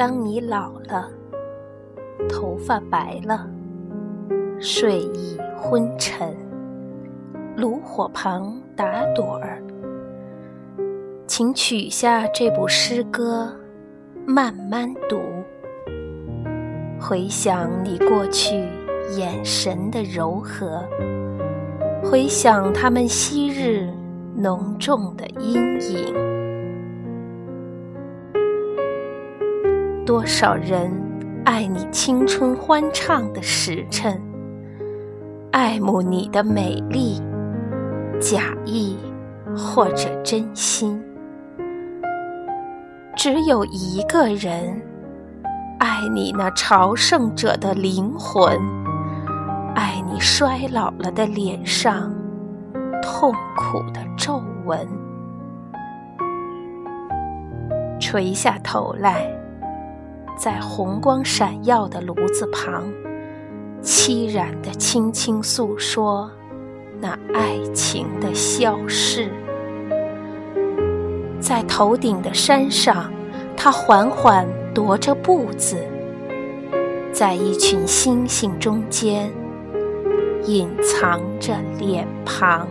当你老了，头发白了，睡意昏沉，炉火旁打盹儿，请取下这部诗歌，慢慢读，回想你过去眼神的柔和，回想他们昔日浓重的阴影。多少人爱你青春欢畅的时辰，爱慕你的美丽，假意或者真心。只有一个人爱你那朝圣者的灵魂，爱你衰老了的脸上痛苦的皱纹。垂下头来。在红光闪耀的炉子旁，凄然地轻轻诉说那爱情的消逝。在头顶的山上，他缓缓踱着步子，在一群星星中间，隐藏着脸庞。